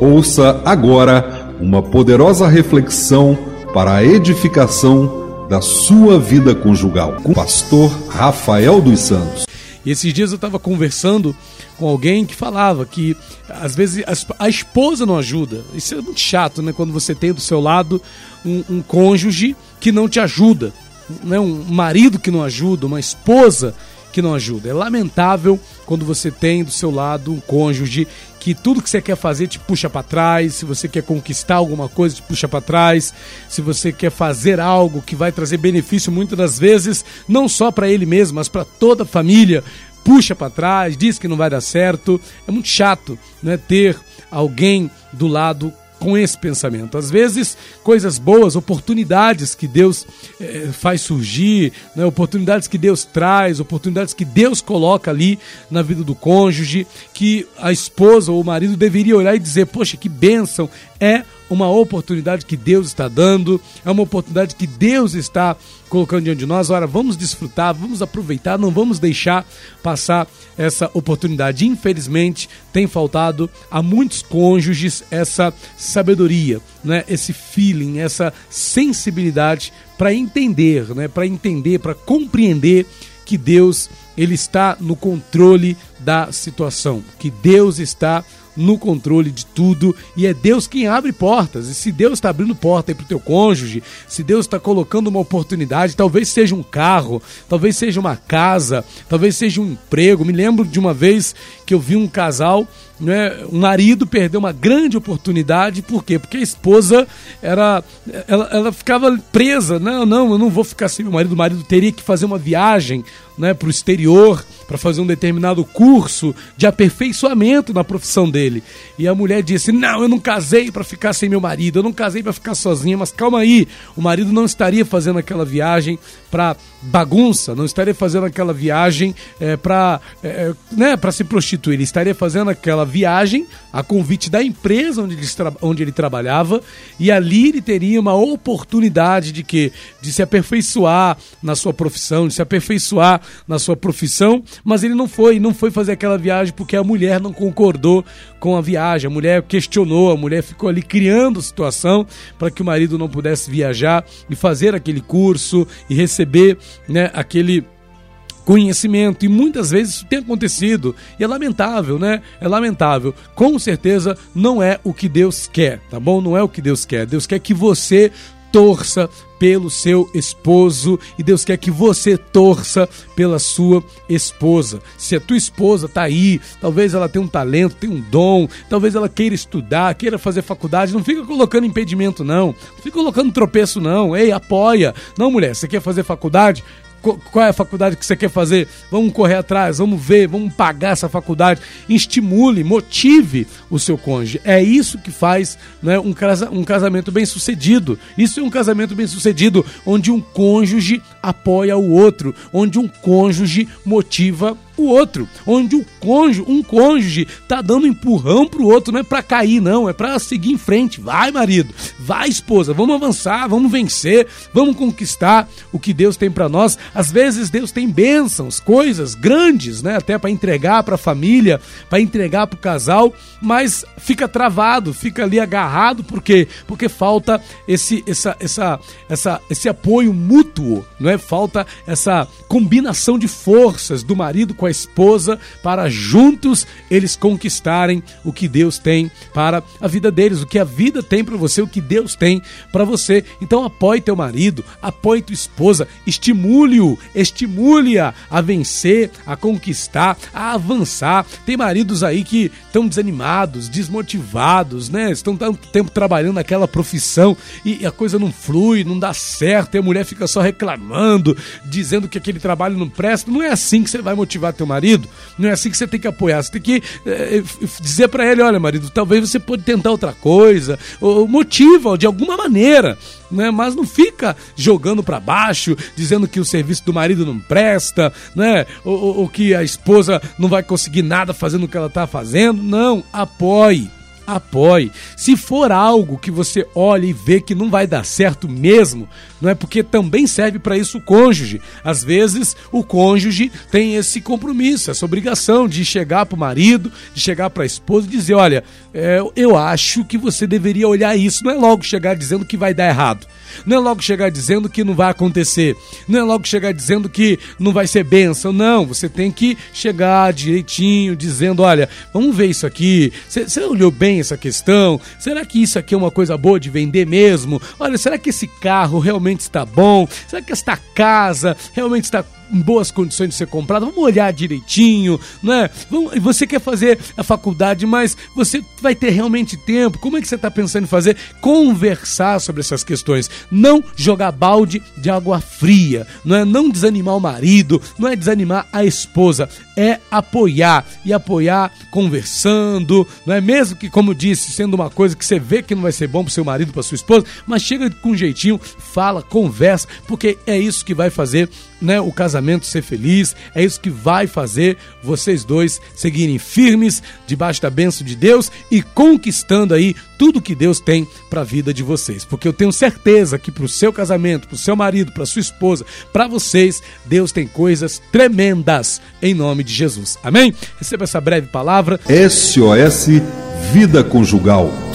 Ouça agora uma poderosa reflexão para a edificação da sua vida conjugal com o pastor Rafael dos Santos. E esses dias eu estava conversando com alguém que falava que às vezes a esposa não ajuda. Isso é muito chato, né? Quando você tem do seu lado um, um cônjuge que não te ajuda, né? um marido que não ajuda, uma esposa que não ajuda. É lamentável quando você tem do seu lado um cônjuge que tudo que você quer fazer te puxa para trás, se você quer conquistar alguma coisa te puxa para trás, se você quer fazer algo que vai trazer benefício muitas das vezes não só para ele mesmo, mas para toda a família, puxa para trás, diz que não vai dar certo. É muito chato, né, ter alguém do lado com esse pensamento. Às vezes, coisas boas, oportunidades que Deus eh, faz surgir, né? oportunidades que Deus traz, oportunidades que Deus coloca ali na vida do cônjuge, que a esposa ou o marido deveria olhar e dizer: Poxa, que bênção! É uma oportunidade que Deus está dando, é uma oportunidade que Deus está colocando diante de nós. Ora, vamos desfrutar, vamos aproveitar, não vamos deixar passar essa oportunidade. Infelizmente, tem faltado a muitos cônjuges essa sabedoria, né? esse feeling, essa sensibilidade para entender, né? para entender, para compreender que Deus ele está no controle da situação, que Deus está no controle de tudo e é Deus quem abre portas. E se Deus está abrindo porta para o teu cônjuge, se Deus está colocando uma oportunidade, talvez seja um carro, talvez seja uma casa, talvez seja um emprego. Me lembro de uma vez que eu vi um casal né, o marido perdeu uma grande oportunidade, por quê? Porque a esposa era, ela, ela ficava presa, não, não, eu não vou ficar sem meu marido, o marido teria que fazer uma viagem né, para o exterior para fazer um determinado curso de aperfeiçoamento na profissão dele. E a mulher disse: Não, eu não casei para ficar sem meu marido, eu não casei para ficar sozinha, mas calma aí, o marido não estaria fazendo aquela viagem para bagunça, não estaria fazendo aquela viagem é, para é, né, se prostituir, ele estaria fazendo aquela viagem a convite da empresa onde ele, onde ele trabalhava e ali ele teria uma oportunidade de que de se aperfeiçoar na sua profissão, de se aperfeiçoar na sua profissão, mas ele não foi, não foi fazer aquela viagem porque a mulher não concordou com a viagem, a mulher questionou, a mulher ficou ali criando situação para que o marido não pudesse viajar e fazer aquele curso e receber, né, aquele conhecimento e muitas vezes isso tem acontecido e é lamentável, né? É lamentável. Com certeza não é o que Deus quer, tá bom? Não é o que Deus quer. Deus quer que você torça pelo seu esposo e Deus quer que você torça pela sua esposa. Se a tua esposa tá aí, talvez ela tenha um talento, tenha um dom, talvez ela queira estudar, queira fazer faculdade, não fica colocando impedimento não, não fica colocando tropeço não. Ei, apoia. Não, mulher, você quer fazer faculdade? Qual é a faculdade que você quer fazer? Vamos correr atrás, vamos ver, vamos pagar essa faculdade. Estimule, motive o seu cônjuge. É isso que faz né, um, casa, um casamento bem sucedido. Isso é um casamento bem sucedido, onde um cônjuge apoia o outro, onde um cônjuge motiva o outro, onde o cônjuge, um cônjuge tá dando empurrão pro outro, não é para cair não, é para seguir em frente. Vai, marido, vai, esposa, vamos avançar, vamos vencer, vamos conquistar o que Deus tem para nós. Às vezes Deus tem bênçãos, coisas grandes, né, até para entregar para a família, para entregar para o casal, mas fica travado, fica ali agarrado porque porque falta esse essa essa essa esse apoio mútuo, não é? Falta essa combinação de forças do marido com a esposa para juntos eles conquistarem o que Deus tem para a vida deles, o que a vida tem para você, o que Deus tem para você. Então apoie teu marido, apoie tua esposa, estimule-o, estimule-a a vencer, a conquistar, a avançar. Tem maridos aí que estão desanimados, desmotivados, né? Estão tanto tempo trabalhando naquela profissão e a coisa não flui, não dá certo, e a mulher fica só reclamando, dizendo que aquele trabalho não presta. Não é assim que você vai motivar teu marido, não é assim que você tem que apoiar. Você tem que é, dizer para ele: olha, marido, talvez você pode tentar outra coisa, ou motiva de alguma maneira, né? Mas não fica jogando para baixo, dizendo que o serviço do marido não presta, né? Ou, ou, ou que a esposa não vai conseguir nada fazendo o que ela tá fazendo. Não, apoie apoie. Se for algo que você olha e vê que não vai dar certo mesmo, não é porque também serve para isso o cônjuge. Às vezes o cônjuge tem esse compromisso, essa obrigação de chegar para o marido, de chegar para a esposa e dizer: olha, é, eu acho que você deveria olhar isso. Não é logo chegar dizendo que vai dar errado. Não é logo chegar dizendo que não vai acontecer. Não é logo chegar dizendo que não vai ser bênção. Não, você tem que chegar direitinho, dizendo: olha, vamos ver isso aqui. Você olhou bem essa questão? Será que isso aqui é uma coisa boa de vender mesmo? Olha, será que esse carro realmente está bom? Será que esta casa realmente está em boas condições de ser comprada, vamos olhar direitinho, né? Vamos, você quer fazer a faculdade, mas você vai ter realmente tempo? Como é que você está pensando em fazer? Conversar sobre essas questões. Não jogar balde de água fria, não é não desanimar o marido, não é desanimar a esposa, é apoiar e apoiar conversando, não é mesmo que, como disse, sendo uma coisa que você vê que não vai ser bom para seu marido, para sua esposa, mas chega com um jeitinho, fala, conversa, porque é isso que vai fazer né, o casamento ser feliz, é isso que vai fazer vocês dois seguirem firmes debaixo da bênção de Deus e conquistando aí tudo que Deus tem para a vida de vocês. Porque eu tenho certeza que para o seu casamento, para o seu marido, para sua esposa, para vocês, Deus tem coisas tremendas em nome de Jesus. Amém? Receba essa breve palavra. SOS Vida Conjugal.